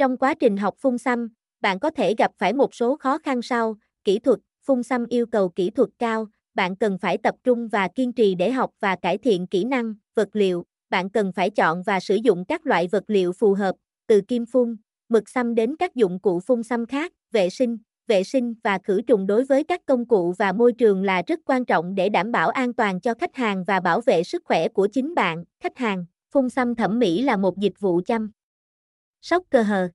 Trong quá trình học phun xăm, bạn có thể gặp phải một số khó khăn sau, kỹ thuật, phun xăm yêu cầu kỹ thuật cao, bạn cần phải tập trung và kiên trì để học và cải thiện kỹ năng, vật liệu, bạn cần phải chọn và sử dụng các loại vật liệu phù hợp, từ kim phun, mực xăm đến các dụng cụ phun xăm khác, vệ sinh, vệ sinh và khử trùng đối với các công cụ và môi trường là rất quan trọng để đảm bảo an toàn cho khách hàng và bảo vệ sức khỏe của chính bạn, khách hàng. Phun xăm thẩm mỹ là một dịch vụ chăm sóc cơ hờ.